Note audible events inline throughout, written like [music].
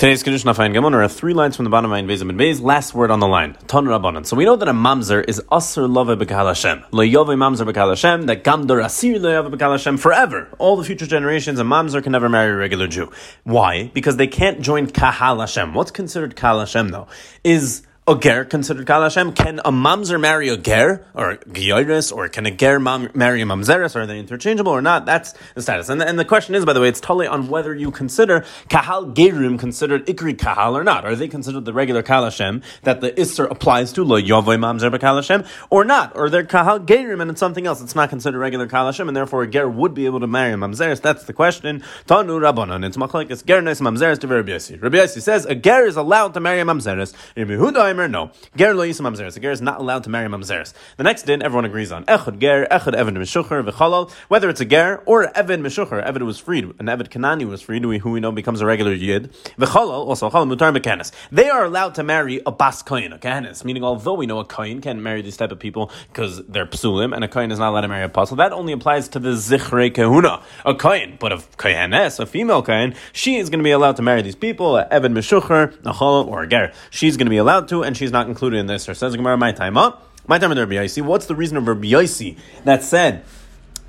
Today's Kiddush Nafayin Gemon are three lines from the bottom of Ayin Bezim and Bez. Last word on the line. Ton Rabbanan. So we know that a mamzer is Asr Love Bekal Hashem. Lo Yove Mamzer Bekal Hashem. That Gamdor Asir Lo Yove Bekal Hashem forever. All the future generations, a mamzer can never marry a regular Jew. Why? Because they can't join Kahal Hashem. What's considered Kahal Hashem though? Is a ger considered kal Hashem? Can a mamzer marry a ger or gyoiris, or can a ger mam- marry a mamzeres? Are they interchangeable or not? That's the status. And the, and the question is, by the way, it's totally on whether you consider kahal gerim considered ikri kahal or not. Are they considered the regular kal Hashem that the isser applies to lo yovoy mamzer kal Hashem or not? Or they're kahal gerim and it's something else. It's not considered regular kal Hashem, and therefore a ger would be able to marry a mamzeres. That's the question. Tanu rabbanon. It's machlekes ger nes mamzeres to Rabbi Yossi. Rabbi Yossi says a ger is allowed to marry a mamzeres. Rabbi No. Ger lo yisam mamzeres. A ger is not allowed to marry mamzeres. The next din everyone agrees on. Echad ger, echad evan mishucher v'chalal. Whether it's a ger or evan mishucher, evan was freed, an evan kanani was freed, who we know becomes a regular yid. V'chalal also chalal mutar mekanis. They are allowed to marry a bas kohen, a kahanis. Meaning, although we know a kohen can't marry these type of people because they're psulim, and a kohen is not allowed to marry a apostle, that only applies to the zichrei kahuna, a kohen. But a kohenes, a female kohen, she is going to be allowed to marry these people, a evan mishucher, a chalal, or a ger. She's going to be allowed to, and she's not included in this. Or says Gemara, my time up. My time of Rabbi Yossi. What's the reason of Rabbi Yossi that said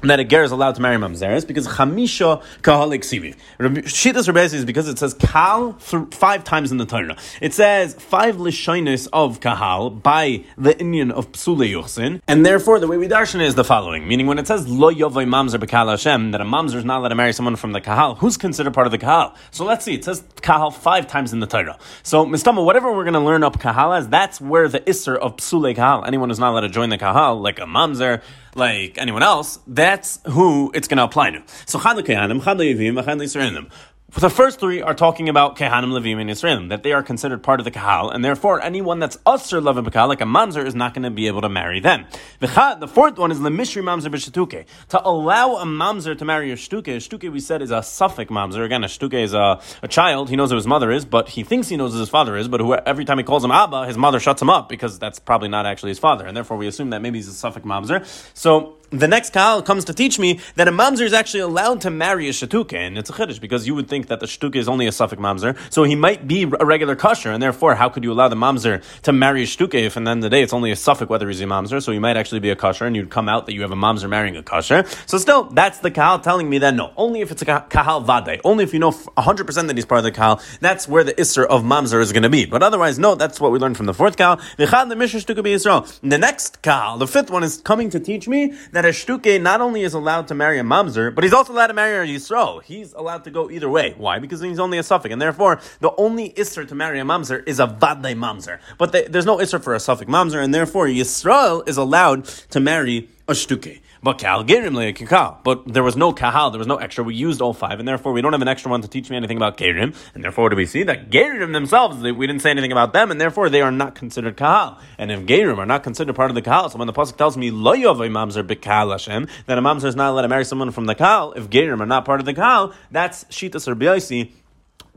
that a ger is allowed to marry mamzeres because chamisha kahalik sivi. Shitas Rabbi is because it says kal five times in the Torah. It says five lishonis of kahal by the Indian of psule yuchsin, and therefore the way we darshan is the following. Meaning when it says lo yovay mamzer bekal Hashem that a mamzer is not allowed to marry someone from the kahal, who's considered part of the kahal? So let's see. It says kahal five times in the Torah. So mistama, whatever we're going to learn up kahal as, that's where the isser of psule kahal. Anyone who's not allowed to join the kahal, like a mamzer like anyone else, that's who it's going to apply to. So chad lekehanim, chad levim, chad. The first three are talking about Kehanim, Levim, and Yisraelim, that they are considered part of the Kahal, and therefore anyone that's Usr Levim Kahal, like a Mamzer, is not going to be able to marry them. The fourth one is the Mishri Mamzer B'Shtuke. To allow a Mamzer to marry a Shtuke, a Shtuke we said is a Suffik Mamzer. Again, a Shtuke is a, a child, he knows who his mother is, but he thinks he knows who his father is, but who, every time he calls him Abba, his mother shuts him up, because that's probably not actually his father, and therefore we assume that maybe he's a Suffik Mamzer. So, the next kahal comes to teach me that a mamzer is actually allowed to marry a shatuke, and it's a chiddush because you would think that the shatuke is only a suffix mamzer, so he might be a regular kosher, and therefore, how could you allow the mamzer to marry a shtuke if, in the end of the day, it's only a suffix whether he's a mamzer, so he might actually be a kosher, and you'd come out that you have a mamzer marrying a kosher. So still, that's the kahal telling me that no, only if it's a kahal vade, only if you know 100% that he's part of the kahal, that's where the isser of mamzer is going to be. But otherwise, no, that's what we learned from the fourth kahal. The next kahal, the fifth one, is coming to teach me that a shtuke not only is allowed to marry a mamzer, but he's also allowed to marry a yisrael. He's allowed to go either way. Why? Because he's only a suffix, and therefore the only isser to marry a mamzer is a vadle mamzer. But there's no isser for a suffix mamzer, and therefore yisrael is allowed to marry a shtuke. But kahal. But there was no kahal, there was no extra. We used all five, and therefore we don't have an extra one to teach me anything about gerim. And therefore, do we see that gerim themselves? We didn't say anything about them, and therefore they are not considered kahal. And if gerim are not considered part of the kahal, so when the pasuk tells me lo yovay mamzer bekal Hashem, that a mamzer is not allowed to marry someone from the kahal, if gerim are not part of the kahal, that's shitas or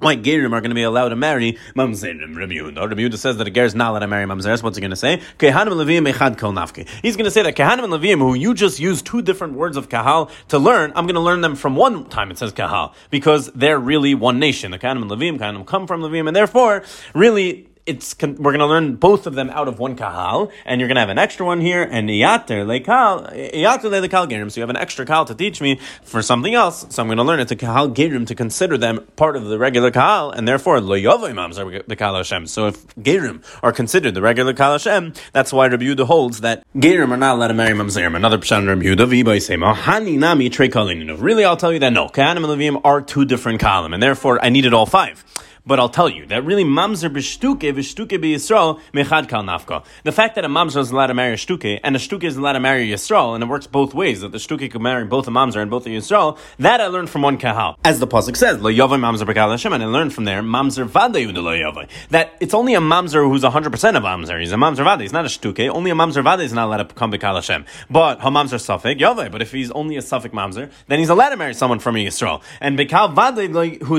why Gerim are going to be allowed to marry Mamzerim? Rabbi Yehuda. Says that a Ger is not allowed to marry Mamzeres. What's he going to say? Kehanim Levim echad kol nafke. He's going to say that Kehanim and Levim, who you just used two different words of Kahal to learn, I'm going to learn them from one time it says Kahal, because they're really one nation. The Kehanim and Levim, Kehanim come from Levim, and therefore, really, it's we're going to learn both of them out of one kahal, and you're going to have an extra one here, and iyater lekal iyater lekal gerim. So you have an extra kahal to teach me for something else. So I'm going to learn it to kahal gerim to consider them part of the regular kahal, and therefore lo imams are the kahal Hashem. So if gerim are considered the regular kahal Hashem, that's why Rabbi Yehuda holds that gerim are not allowed to marry mamzerim. Another pshat Rabbi Yehuda v'ibay sema hani nami trei Really, I'll tell you that no, kahanim and levim are two different kahalim, and therefore I needed all five. But I'll tell you that really mamzer b'shtuke v'shtuke b'yisrael mechad kal nafka. The fact that a mamzer is allowed to marry a shtuke and a shtuke is allowed to marry a yisrael, and it works both ways, that the shtuke could marry both a mamzer and both a yisrael, that I learned from one kahal. As the pasuk says, lo yavai mamzer b'kal Hashem, and I learned from there mamzer vade lo yavai. That it's only a mamzer who's 100% a mamzer. He's a mamzer vade. He's not a shtuke. Only a mamzer vade is not allowed to become b'kal Hashem. But ha mamzer safek yavai. But if he's only a safek mamzer, then he's allowed to marry someone from a yisrael. And b'kal vade hu.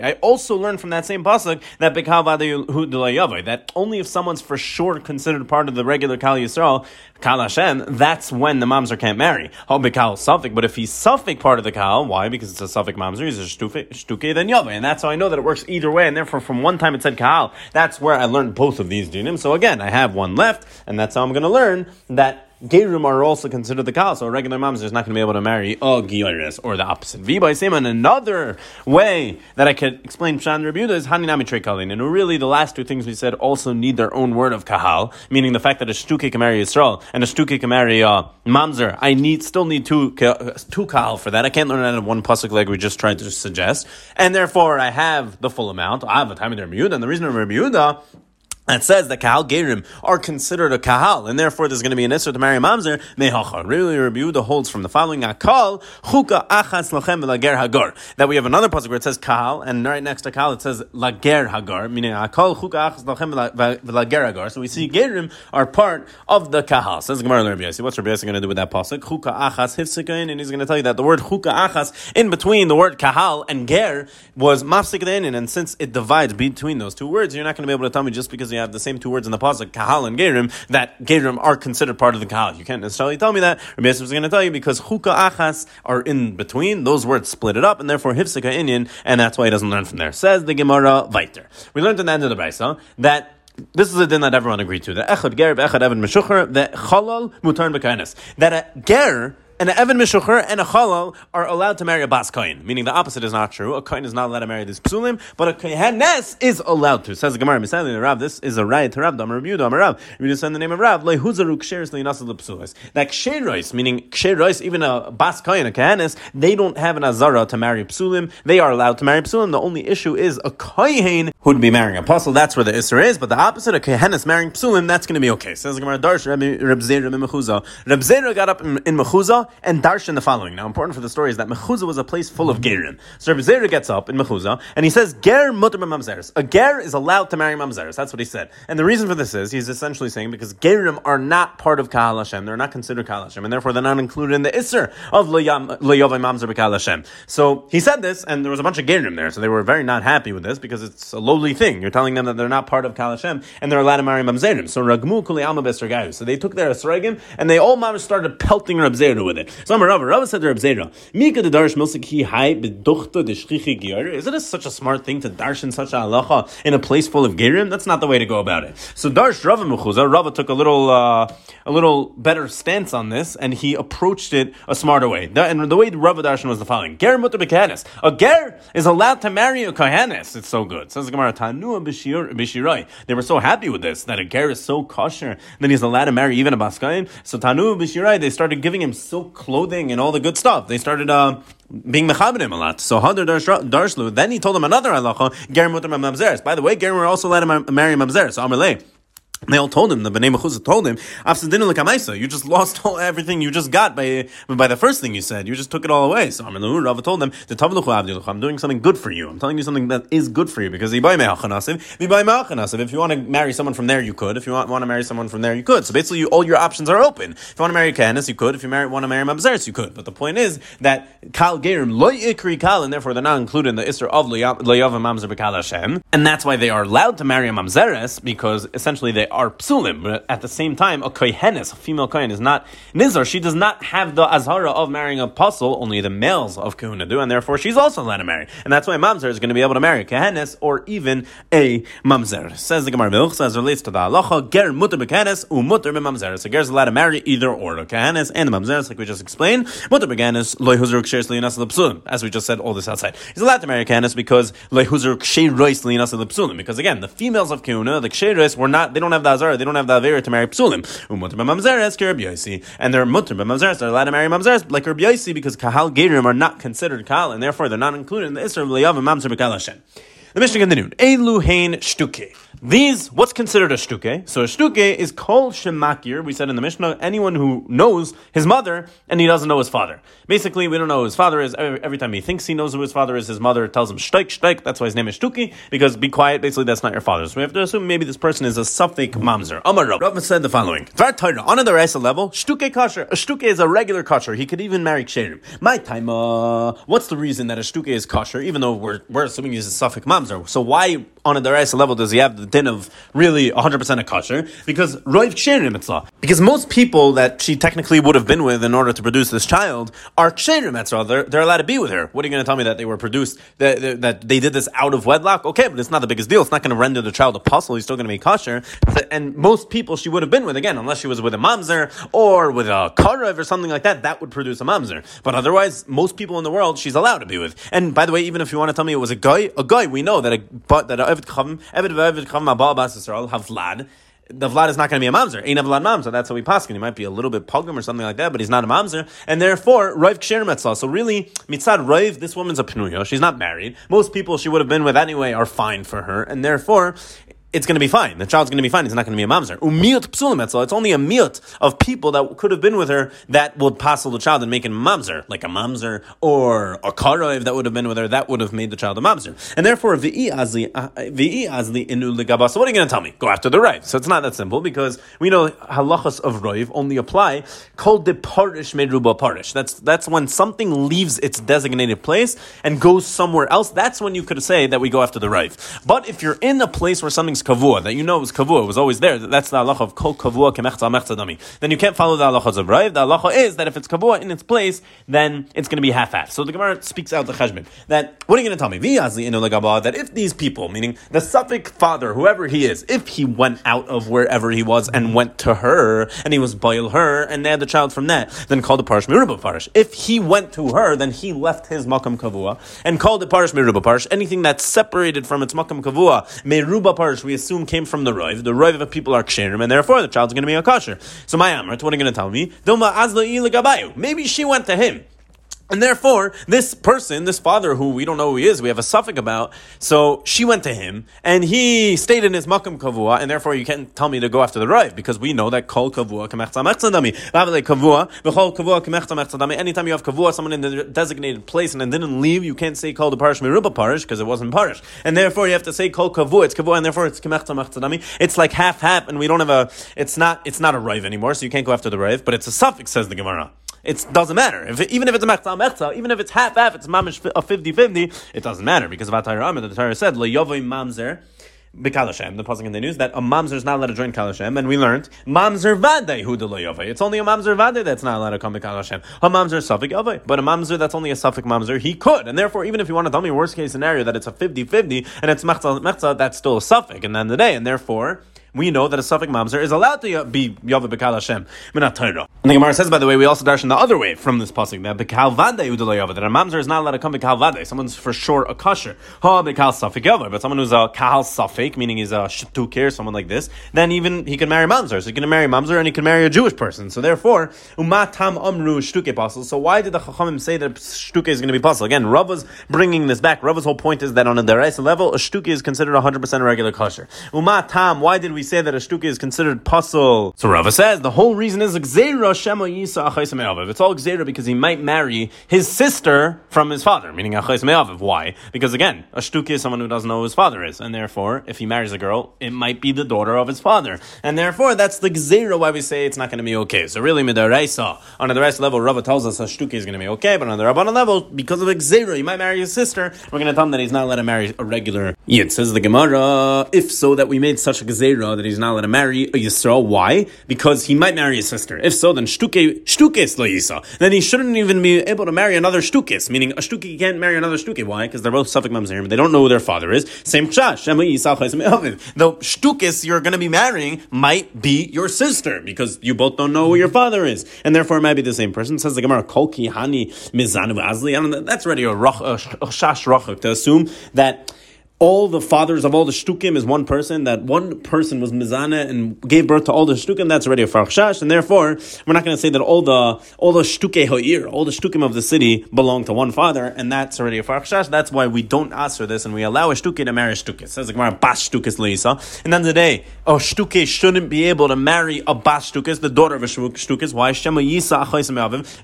I also learned from that same pasuk that bekal that only if someone's for sure considered part of the regular Kal Yisrael, Kal Hashem, that's when the mamzer can't marry. Oh, Bekal Suffik, but if he's Suffik part of the Kal, why? Because it's a Suffik mamzer, he's a shtuke, then Yavai. And that's how I know that it works either way. And therefore, from one time it said Kal, that's where I learned both of these dinim. So again, I have one left, and that's how I'm going to learn that Gerim are also considered the Kal, so a regular mamzer is not going to be able to marry a Giyaris, or the opposite. V by same, and another way that I could explain Pshan Rebuda is Haninami Kalin. And really, the last two things we said also need their own word of Kahal, meaning the fact that a Shtuke can marry Yisrael and a Shtuke can marry uh, Mamzer. I need still need two, two Kahal for that. I can't learn that in one Pasuk like we just tried to suggest. And therefore, I have the full amount. I have a time in Rebuda, and the reason Rebuda that says that kahal gerim are considered a kahal, and therefore there's going to be an issur to marry mamzer. Mehacha. Really, Rabbi Yehuda holds from the following akal chuka achas lachem lager hagar. That we have another pasuk where it says kahal, and right next to kahal it says lager hagar, meaning akal chuka achas lachem lager hagar. So we see gerim are part of the kahal. Says Gemara Rabbi Yossi. What's Rabbi Yossi going to do with that pasuk? Chuka achas hifsikain, and he's going to tell you that the word chuka achas in between the word kahal and ger was mafsikain, and since it divides between those two words, you're not going to be able to tell me just because you you have the same two words in the pasuk, kahal and gerim, that gerim are considered part of the kahal. You can't necessarily tell me that. Rabbi Yosef is going to tell you because chuka achas are in between. Those words split it up, and therefore hifsika inyan, and that's why he doesn't learn from there. Says the Gemara Viter. We learned in the end of the brisa that this is a din that everyone agreed to. The echad ger, echad evan meshucher, the chalal mutar b'kainis. That a ger an Evan Mishucher and a Chalal are allowed to marry a Bas Kohen, meaning the opposite is not true. A Kohen is not allowed to marry this Psulim, but a Kohenes is allowed to. Says the Gemara, Misali the Rav, this is a right to Rav, Damar Rebuda, Damar Rav. We just send the name of Rav, Lehuzaru Ksheris Leinasa Lepsulis. That Ksherois, meaning Ksherois, even a Bas Kohen, a Kohenes, they don't have an Azara to marry Psulim. They are allowed to marry Psulim. The only issue is a Kohen who'd be marrying a Apostle. That's where the Isra is, but the opposite, a Kohenes marrying Psulim, that's going to be okay. Says the Gemara, Darsh, Reb Zera. Reb Zera got up in, in Mechuzah and Darsh in the following. Now, important for the story is that Mechuzah was a place full of gerim. So Rabbi Zera gets up in Mechuzah and he says, Ger mutter mamzeres. A ger is allowed to marry mamzeres. That's what he said. And the reason for this is he's essentially saying because gerim are not part of Kahal Hashem. They're not considered Kahal Hashem, and therefore they're not included in the Isser of Loyovay Mamzer B'Kahal Hashem. So he said this, and there was a bunch of gerim there, so they were very not happy with this because it's a lowly thing. You're telling them that they're not part of Kahal Hashem and they're allowed to marry mamzerim. So Ragmu Kuli Alma So they took their Esregim and they all started pelting Rab Zera with it. So I'm a Rav. Rav said to Rab Zera, Mika the Darsh Milsik Hi Hai Beduchta de Shchichi. Is it such a smart thing to darshan such a halacha in a place full of Gerim? That's not the way to go about it. So Darsh Rava Mechuza, Rava took a little uh, a little better stance on this, and he approached it a smarter way. And the way Rava Darshan was the following: Ger Mutter Bekanis. A Ger is allowed to marry a Kohanis. It's so good. Says the Gemara Tanua Bishirai. They were so happy with this that a Ger is so kosher that he's allowed to marry even a Baskain. So Tanu Bishirai, they started giving him silk clothing and all the good stuff. They started uh, being mechabedim a lot. So Hadar Darshlu. Then he told him another halacha, Ger Mutter Mamzeres. By the way, Ger were also allowed to marry Mamzeres. So Amalei. They all told him, the Bnei Mechuzah told him, you just [laughs] lost all, everything you just got by by the first thing you said. You just took it all away. So Rava told them, I'm doing something good for you. I'm telling you something that is good for you because if you want to marry someone from there, you could. If you want, want to marry someone from there, you could. So basically, you, all your options are open. If you want to marry Kahanis, you could. If you marry, want to marry Mamzeres, you could. But the point is that Kal Gerim, Loy Ikri Kal, and therefore they're not included in the Isra of Loyav Mamzer Bekal Hashem. And that's why they are allowed to marry a Mamzeres because essentially they are psulim, but at the same time, a kohenes, a female kohen, is not nizar. She does not have the azhara of marrying a apostle. Only the males of kahuna do, and therefore she's also allowed to marry. And that's why mamzer is going to be able to marry kohenes or even a mamzer. Says the Gemara Milch, as relates to the halacha, ger mutter bekenes u mutter mamzer. So ger is allowed to marry either or a kohenes and mamzer, like we just explained. Mutter bekenes loy huzur ksheres liyanas lepsulim. As we just said, all this outside. He's allowed to marry kohenes because loy huzur ksheres liyanas lepsulim. Because again, the females of kahuna, the ksheres, were not. They don't have the azhara they don't have the Avera to marry Psulim. And they're mutter b'mamzeres, they're allowed to marry mamzeres like Rabbi Yossi because Kahal Gerim are not considered Kahal, and therefore they're not included in the Isra of Leyav and Mamzer B'Kal. The Mishnah continued. Elu hein shtuke. These, what's considered a shtuke? So a shtuke is kol shemakir. We said in the Mishnah, anyone who knows his mother and he doesn't know his father. Basically, we don't know who his father is. Every, time he thinks he knows who his father is, his mother tells him shtaik, shtaik. That's why his name is shtuki, because be quiet. Basically, that's not your father. So we have to assume maybe this person is a suffik mamzer. Amar Rav. Rav said the following. On the Reisa level, shtuke kasher. A shtuke is a regular kasher. He could even marry ksherim. My time, uh, what's the reason that a shtuke is kasher, even though we're, we're assuming he's a suffik mamzer. So why on a deraisa level does he have the din of really 100% a kosher? Because roiv ksherim mitzvah. Because most people that she technically would have been with in order to produce this child are ksherim mitzvah. They're, they're allowed to be with her. What are you going to tell me that they were produced, that, that they did this out of wedlock? Okay, but it's not the biggest deal. It's not going to render the child apostle. He's still going to be kosher. And most people she would have been with, again, unless she was with a mamzer or with a karev or something like that, that would produce a mamzer. But otherwise, most people in the world she's allowed to be with. And by the way, even if you want to tell me it was a guy, a guy, we know that a, but, that a Have Vlad. The Vlad is not going to be a mamzer. Ain't a Vlad mamzer. That's how we pass. He might be a little bit pogrom or something like that, but he's not a mamzer. And therefore, Rav Ksher Metzlah. So really, Mitzad Rav, this woman's a Pnuyo. She's not married. Most people she would have been with anyway are fine for her. And therefore, it's going to be fine. The child's going to be fine. It's not going to be a mamzer. Umiyot psulim It's only a miyot of people that could have been with her that would passel the child and make him a mamzer, like a mamzer or a karev that would have been with her that would have made the child a mamzer. And therefore, v'i azli uh, azli inu legaba. So what are you going to tell me? Go after the rive. So it's not that simple because we know halachas of rive only apply called the parish medruba parish. That's that's when something leaves its designated place and goes somewhere else. That's when you could say that we go after the rive. But if you're in a place where something's kavua, that you know it was kavua, it was always there, that's the halacha of kol kavua kemechza mechza dami. Then you can't follow the halacha of Raiv. The halacha is that if it's kavua in its place, then it's going to be half-half. So the Gemara speaks out the cheshbon, that, what are you going to tell me? That if these people, meaning the suffix father, whoever he is, if he went out of wherever he was and went to her, and he was boil her, and they had the child from that, then called the parish miruba parish. If he went to her, then he left his makam kavua, and called it parish miruba parish. Anything that's separated from its makam kavua, meruba parish, we assume came from the roiv. The roiv of people are ksherim, and therefore the child's going to be a kosher. So my amrit, what are you going to tell me? Maybe she went to him. And therefore, this person, this father who we don't know who he is, we have a suffix about, so she went to him, and he stayed in his makam kavua, and therefore you can't tell me to go after the rive, because we know that kol kavua kemechza mechzadami. kavua, v'chol kavua kemechza mechzadami. Anytime you have kavua, someone in the designated place, and then didn't leave, you can't say kol the parish miruba parish, because it wasn't parish. And therefore you have to say kol kavua, it's kavua, and therefore it's kemechza mechzadami. It's like half-half, and we don't have a, it's not, it's not a rive anymore, so you can't go after the rive, but it's a suffix, says the Gemara. It doesn't matter. If even if it's a mechza mechza, even if it's half half, it's mamish a 50-50, it doesn't matter because of Atayr the Torah said, Le'yovoi mamzer, Bekalashem, the pasuk continues that a mamzer is not allowed to join kalashem, and we learned mamzer vade hu It's only a mamzer vade that's not allowed to come bekalashem. A mamzer suffik yavai, but a mamzer that's only a suffik mamzer, he could, and therefore, even if you want to tell me worst case scenario that it's a 50-50 and it's mechza mechza, that's still a suffik, and then the day, and therefore we know that a suffix mamzer is allowed to be Yavah Bekal Hashem, not Torah. And the Gemara says, by the way, we also darshan the other way from this pasuk that Bekal Vade Yava, that a mamzer is not allowed to come Bekal Vade. Someone's for sure a kosher. Ha Bekal Safik Yava, but someone who's a Kahal Safik, meaning he's a Shtukir, someone like this, then even he can marry mamzer. So he can marry mamzer and he can marry a Jewish person. So therefore, Umatam Amru Shtuke Pasul. So why did the Chachamim say that Shtuke is going to be possible? Again, Rav was bringing this back. Rav's whole point is that on a Deraisa level, a Shtuke is considered 100% a regular kosher. Umatam, why did we say that a Shtuke is considered puzzle. So Rava says the whole reason is Gzeira Shema Yisa It's all Gzeira because he might marry his sister from his father, meaning Achais. Why? Because again, a shtuki is someone who doesn't know who his father is, and therefore, if he marries a girl, it might be the daughter of his father, and therefore that's the Gzeira why we say it's not going to be okay. So really, Midaraisa on the rest level, Rava tells us a shtuki is going to be okay, but on the Rabbana level, because of Gzeira, he might marry his sister. We're going to tell him that he's not allowed to marry a regular Yid. Says the Gemara, if so, that we made such a Gzeira that he's not allowed to marry a Yisrael. Why? Because he might marry his sister. If so, then shtuke shtukes lo yisa. Then he shouldn't even be able to marry another shtukes. Meaning a shtuke can't marry another shtuke. Why? Because they're both suffix mamzerim. They don't know who their father is. Same chash. The shtukes you're going to be marrying might be your sister because you both don't know who your father is, and therefore it might be the same person. Says the Gemara, Kol hani mizanu azli. That's already a, roch, shash rochuk to assume that all the fathers of all the shtukim is one person, that one person was mizana and gave birth to all the shtukim, that's already a farchash, and therefore, we're not going to say that all the, all the shtuke ha'ir, all the shtukim of the city belong to one father, and that's already a farchash, that's why we don't ask for this, and we allow a shtuke to marry a shtuke. Says the Gemara, bas shtukis leisa, and then today, a shtuke shouldn't be able to marry a bas shtukis, the daughter of a shtukis, why? Shema yisa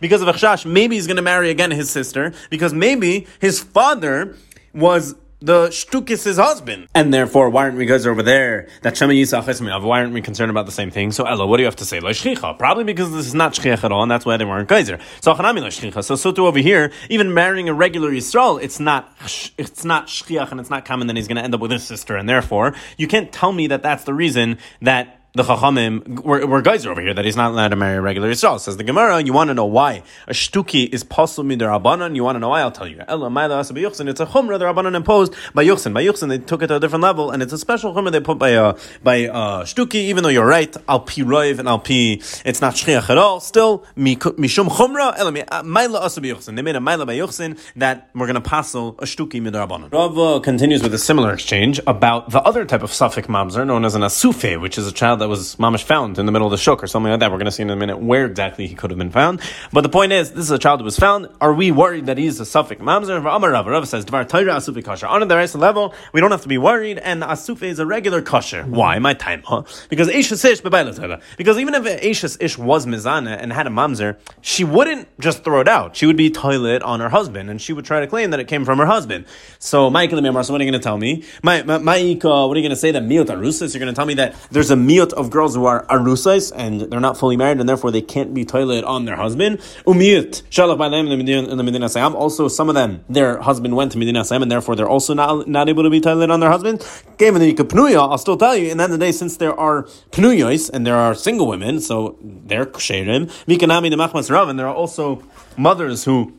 because of a maybe he's going to marry again his sister, because maybe his father was the Shtukis' husband. And therefore, why aren't we guys over there? That Shema Yisach Why aren't we concerned about the same thing? So, Ella, what do you have to say? Probably because this is not Shchiach at all, and that's why they weren't geyser. So, so, so too over here, even marrying a regular Yisrael, it's not, it's not Shchiach and it's not common that he's going to end up with his sister, and therefore, you can't tell me that that's the reason that the Chachamim, we're, we're guys over here that he's not allowed to marry a regular Yisrael. Says the Gemara, you want to know why a shtuki is pasul midar abanan. You want to know why? I'll tell you. Ella ma'ila asa It's a chumrah the Rabbanan imposed by Yuchsin. By Yuchsin, they took it to a different level, and it's a special chumrah they put by uh, by uh, shtuki. Even though you're right, al pi roiv and al pi, it's not shchiach at all. Still mishum chumrah. Ella maila asa. They made a maila by Yuchsin that we're going to pasul a shtuki midar abanan. Rav continues with a similar exchange about the other type of suffix mamzer known as an asufe, which is a child that was mamish found in the middle of the shuk or something like that. We're going to see in a minute where exactly he could have been found. But the point is, this is a child who was found. Are we worried that he's a suffix mamzer? Amar Rav, Rav says, Dvar Torah asufi kasher. On the rest level, we don't have to be worried, and the asufe is a regular kasher. Why? My time, huh? Because Ish Because even if Eishas Ish was mizana and had a mamzer, she wouldn't just throw it out. She would be toilet on her husband, and she would try to claim that it came from her husband. So, Michael so what are you going to tell me? My, my, my, what are you going to say that miot arusas? You're going to tell me that there's a miot of girls who are arusais and they're not fully married and therefore they can't be toilet on their husband. Umiyut shalach by them in the Medina Sayam. Also, some of them their husband went to Medina Sayam and therefore they're also not, not able to be toilet on their husband. Game the pnuya. I'll still tell you. And then the day since there are pnuyos and there are single women, so they're ksherim. Mikanami the machmas rav and there are also mothers who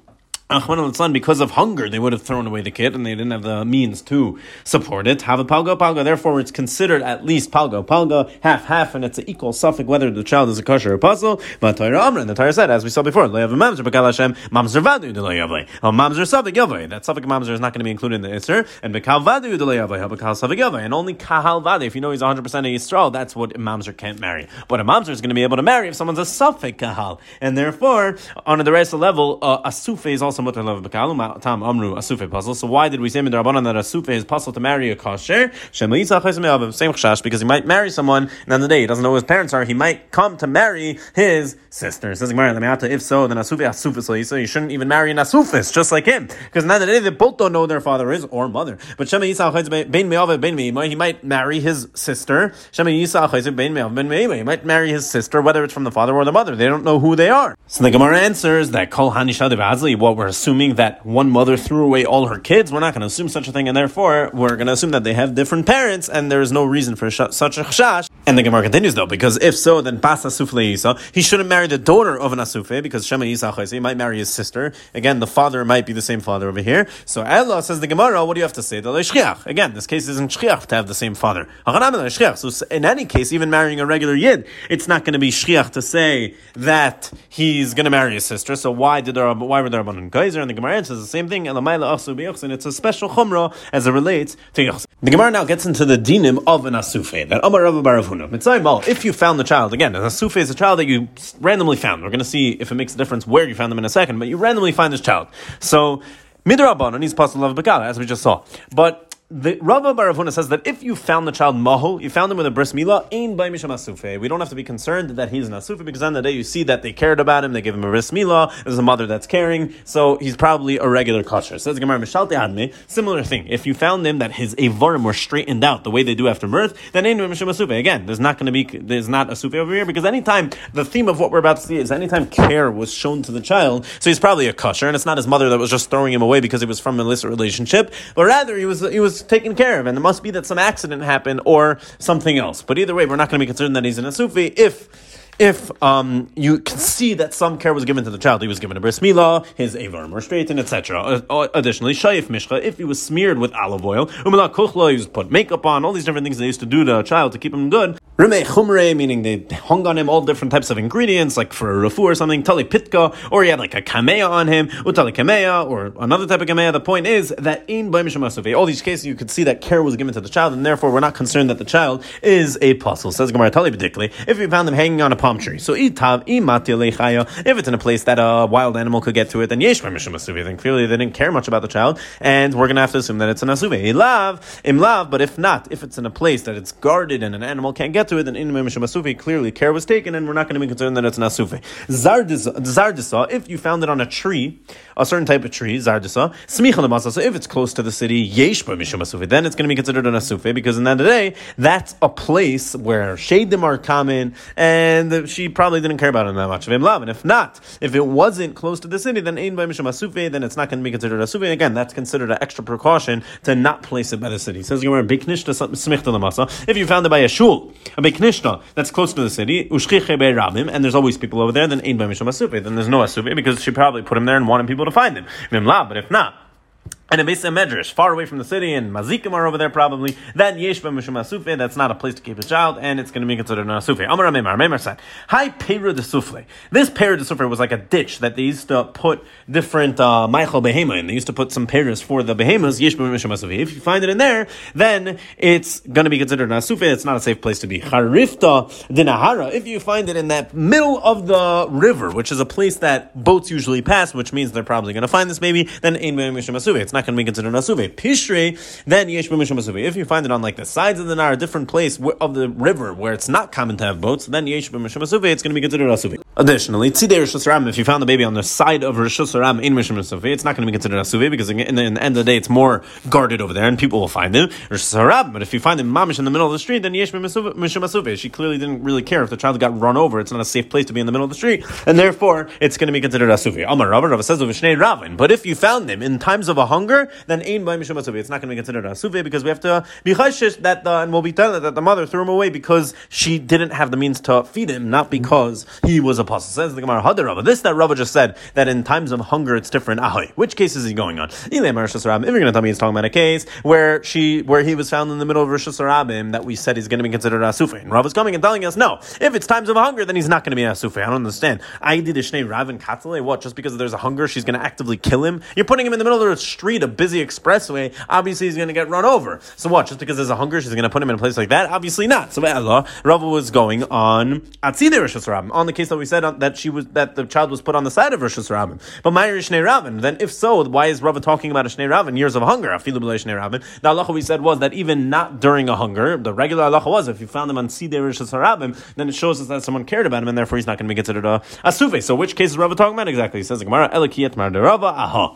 because of hunger, they would have thrown away the kid and they didn't have the means to support it. Have a palga palga, therefore it's considered at least palga palga, half half, and it's an equal suffix whether the child is a kosher or a puzzle. But Torah and the Torah said, as we saw before, mamzer vadu. Oh, mamzer. That suffix mamzer is not going to be included in the Isser. And b'kal vadu yavle. And only kahal vadu, if you know he's 100% a Yisrael, that's what mamzer can't marry. But a mamzer is going to be able to marry if someone's a suffix kahal. And therefore, on the rest level, uh, a sufe is also mutter lev b'kal um, tam amru asufe puzzle. So why did we say in the Rabbanan that asufe is puzzle to marry a kosher? Same chash because he might marry someone and then the day he doesn't know who his parents are. He might come to marry his sister. Says if so, then asufe asufis so you shouldn't even marry an asufis just like him because now the day they both don't know their father is or mother. But Shema Yisach ben me'av ben me'ima he might marry his sister. Shema Yisach ben me'av ben me'ima he might marry his sister whether it's from the father or the mother. They don't know who they are. So the Gemara answers that kol hanishad what we're assuming that one mother threw away all her kids. We're not going to assume such a thing, and therefore we're going to assume that they have different parents, and there is no reason for sh- such a chash. And the Gemara continues though, because if so, then Bas Asufle Yisa, he shouldn't marry the daughter of an Asufe, because Shema Yisa he might marry his sister. Again, the father might be the same father over here. So Allah says the Gemara, what do you have to say? Again, this case isn't shchiach to have the same father. So in any case, even marrying a regular yid, it's not going to be shchiach to say that he's going to marry his sister. So why did there, why were there a geyser? And the Gemara answers the same thing. And It's a special chumrah as it relates to yachsin. The Gemara now gets into the dinim of an asufe. That Amar Rabba Baravuna. Mitzvah if you found the child, again, an asufe is a child that you randomly found. We're going to see if it makes a difference where you found them in a second, but you randomly find this child. So, Midrabanan, he's possible of Bakala, as we just saw. But the Rava Baravuna says that if you found the child mahu, you found him with a bris milah, ain by misham asufe. We don't have to be concerned that he's an asufe because on the day you see that they cared about him, they gave him a bris milah. There's a mother that's caring, so he's probably a regular kosher. Says Gemara Mishalte Adme. Similar thing. If you found him that his avarim were straightened out the way they do after birth, then ain misham asufe. Again, there's not going to be there's not a sufe over here because anytime the theme of what we're about to see is anytime care was shown to the child, so he's probably a kosher, and it's not his mother that was just throwing him away because he was from an illicit relationship, but rather he was he was taken care of, and it must be that some accident happened or something else. But either way, we're not going to be concerned that he's in a Sufi if if um, you can see that some care was given to the child, he was given a bris milah, his avarm were straightened, etc. Uh, uh, additionally, shayif mishcha, if he was smeared with olive oil, umala kuchla, he was put makeup on, all these different things they used to do to a child to keep him good. Rume chumre, meaning they hung on him all different types of ingredients, like for a rafu or something, tali pitka, or he had like a kamea on him, utali kamea, or another type of kamea. The point is that in Baimisham Asufi, all these cases you could see that care was given to the child, and therefore we're not concerned that the child is a puzzle. Says Gemara Tali particularly, if we found him hanging on a palm tree. So itav if it's in a place that a wild animal could get to it, then yesh then clearly they didn't care much about the child, and we're gonna have to assume that it's an asuve. Ilav, imlav, but if not, if it's in a place that it's guarded and an animal can't get to it, then in Mishum clearly care was taken, and we're not going to be concerned that it's an asufe. Zardisa, if you found it on a tree, a certain type of tree, Zardisa, so if it's close to the city, Yesh then it's going to be considered an asufe, because in the day, that's a place where shadim are common, and she probably didn't care about him that much. And if not, if it wasn't close to the city, then Ein by Mishum then it's not going to be considered asufe. And again, that's considered an extra precaution to not place it by the city. It says if you found it by a shul, a beknishta that's close to the city, and there's always people over there, then Ein by Mishum then there's no asufe because she probably put him there and wanted people to find him. But if not, and a Beis Medrash, far away from the city, and Mazikim are over there probably, then Yeshba Mishum Asufe, that's not a place to keep a child, and it's going to be considered an Asufe. Amar Amemar, Amemar said, Hi Pera de Sufle. This Pera de Sufle was like a ditch that they used to put different uh, Michael Behema in. They used to put some Peras for the Behemas, Yeshba Mishum Asufe. If you find it in there, then it's going to be considered an Asufe, it's not a safe place to be. Charifta Dinahara, if you find it in that middle of the river, which is a place that boats usually pass, which means they're probably going to find this baby, then Ein Mishum Asufe. It's not going to be considered an asuve. Pishre, then yesh b'mishum asuve. If you find it on like the sides of the Nile, a different place of the river where it's not common to have boats, then yesh b'mishum asuve, it's going to be considered asuve. Additionally, tzidei rishus ram, if you found the baby on the side of rishus ram in mishum asuve, it's not going to be considered asuve because in the, in the, end of the day, it's more guarded over there and people will find him. Rishus ram, but if you find him mamish in the middle of the street, then yesh b'mishum asuve. She clearly didn't really care if the child got run over. It's not a safe place to be in the middle of the street, and therefore it's going to be considered asuve. Amar Rava, Rava says of Ravin. But if you found them in times of a hunger, then ein by. It's not going to be considered a asuve because we have to be chayshish that the and we'll be telling that the mother threw him away because she didn't have the means to feed him, not because he was a apostle. Says the Gemara Hadarava. This that Rava just said that in times of hunger it's different. Ahoy. Which case is he going on? If you're going to tell me he's talking about a case where she where he was found in the middle of Rosh Hashanah that we said he's going to be considered a asufe. And Rava's coming and telling us no. If it's times of hunger, then he's not going to be a asufe. I don't understand. I did a Rav and Katzale. What? Just because there's a hunger, she's going to actively kill him? You're putting him in the middle of the street, a busy expressway. Obviously, he's going to get run over. So what? Just because there's a hunger, she's going to put him in a place like that? Obviously not. So Allah, Rava was going on Atzide Rosh Hashanah on the case that we said uh, that she was that the child was put on the side of Rosh Hashanah. But Ma'ir Shnei Ravin. Then if so, why is Rava talking about a Shnei Ravin? Years of hunger. Afilu Shnei Ravin. The Allah we said was that even not during a hunger, the regular Allah was if you found him on Sidei Rosh Hashanah, then it shows us that someone cared about him, and therefore he's not going to be considered a, a. So which case is Rava talking about exactly? He says Gemara Elikiyat Mar de Rava Aha.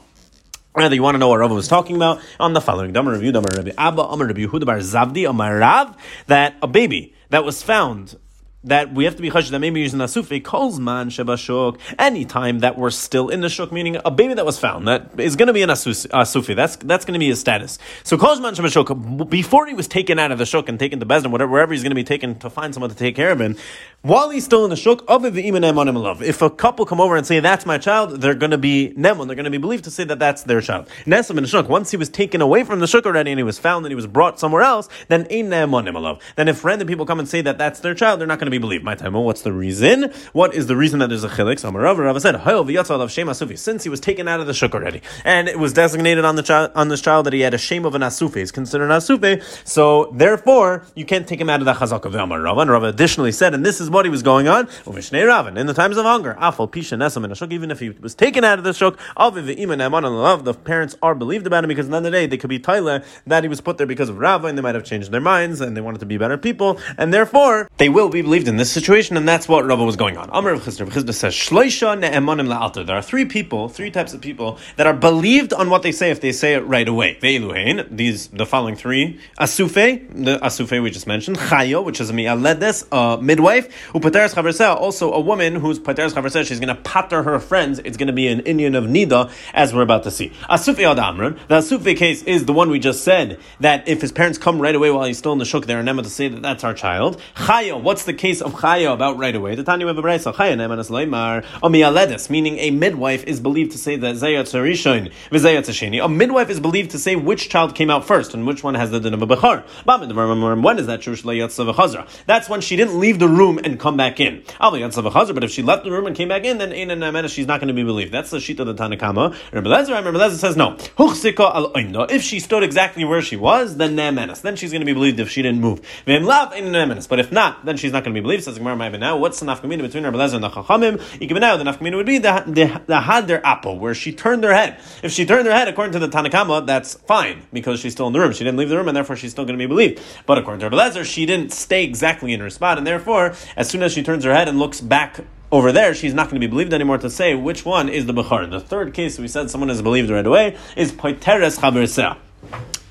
Rather, you want to know what Rava was talking about? On the following Damar review, Damar Rabbi Abba, Amar Rabbi Bar Zavdi, Amar Rav, that a baby that was found that we have to be chashish that maybe using asufi calls man shebashuk anytime that we're still in the shuk, meaning a baby that was found that is going to be an asufi. That's that's going to be his status. So calls man shebashuk before he was taken out of the shuk and taken to Bezdin, whatever wherever he's going to be taken to find someone to take care of him, while he's still in the shuk, if a couple come over and say that's my child, they're going to be nemon. They're going to be believed to say that that's their child. Nesam in the shuk. Once he was taken away from the shuk already and he was found and he was brought somewhere else, then ein nemon Then if random people come and say that that's their child, they're not going to be believed. My time. What's the reason? What is the reason that there's a chilik? So Rava Rava said, of Shema Sufi, since he was taken out of the shuk already, and it was designated on the child on this child that he had a shame of an asufe, is considered an asufe. So therefore, you can't take him out of the chazak of Amar Rava. And Rava additionally said, and this is what he was going on, in the times of hunger, afal pisha in a shuk, even if he was taken out of the shuk, the parents are believed about him because at the end of the day they could be taila that he was put there because of Rava, and they might have changed their minds and they wanted to be better people, and therefore they will be believed in this situation, and that's what Rava was going on. Amr of Chisner, Chisner says, Shloisha ne'emanim la'alter. There are three people, three types of people that are believed on what they say if they say it right away. These, the following three, Asufe, the Asufe we just mentioned, Chayo, which is a mi'aledes, a midwife, upateres chaverseh, also a woman who's pateres chaverseh, she's going to patter her friends, it's going to be an Indian of Nida, as we're about to see. Asufe ad Amran, the Asufe case is the one we just said, that if his parents come right away while he's still in the shuk, they're never to say that that's our child. Chayo, what's the case of Chayo about right away. The Tanya of a Brayso Chaya meaning a midwife is believed to say that Zayat Rishon v'Zayat Sheni. A midwife is believed to say which child came out first and which one has the din of a bechar. When is that true? That's when she didn't leave the room and come back in. But if she left the room and came back in, then in a name she's not going to be believed. That's the sheet of the Tanakama. Rabbi Lezer says no. If she stood exactly where she was, then Then she's going to be believed if she didn't move. But if not, then she's not going to be be believed. Says Gemara Ma'ibin now. What's the nafkamina between Rabbi Lezer and the Chachamim? Now, the nafkamina would be the, the, the had their apple, where she turned her head. If she turned her head, according to the Tanakama, that's fine, because she's still in the room. She didn't leave the room, and therefore she's still going to be believed. But according to Rabbi Lezer, she didn't stay exactly in her spot, and therefore, as soon as she turns her head and looks back over there, she's not going to be believed anymore to say which one is the Bukhar. The third case we said someone is believed right away is Poiteres Chaber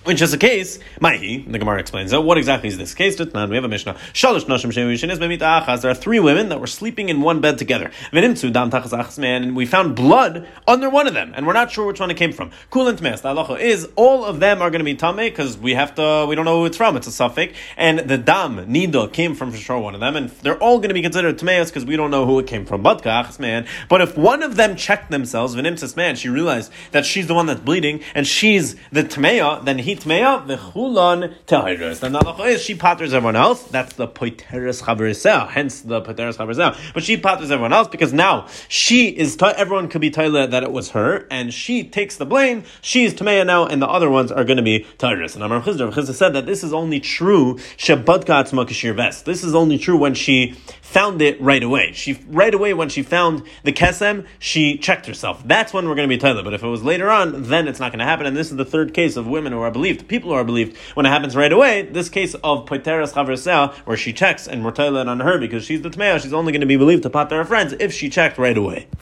which is a case, Maihi, the Gemara explains. that. what exactly is this case? We have a Mishnah. There are three women that were sleeping in one bed together. And we found blood under one of them, and we're not sure which one it came from. Kulint mes, the halacha is all of them are going to be tame because we have to, we don't know who it's from. It's a suffix, and the dam nida came from for sure one of them, and they're all going to be considered tameas because we don't know who it came from. But man, but if one of them checked themselves, v'nimtzas man, she realized that she's the one that's bleeding and she's the tamea, then he tmeya v'chulon tehiris. The halacha is she patters everyone else. That's the poiteres chaverisel. Hence the poiteres chaverisel. But she patters everyone else because now she is. everyone could be taila that it was her, and she takes the blame. She's tmeya now, and the other ones are going to be tehiris. And Amar Chizda said that this is only true shebadka atzma kashir vest. This is only true when she found it right away. She right away when she found the kesem, she checked herself. That's when we're going to be taila. But if it was later on, then it's not going to happen. And this is the third case of women who are believed people who are believed, when it happens right away, this case of Poiteras Chaversea, where she checks and we're on her because she's the Tmea, she's only going to be believed to pat her friends if she checked right away.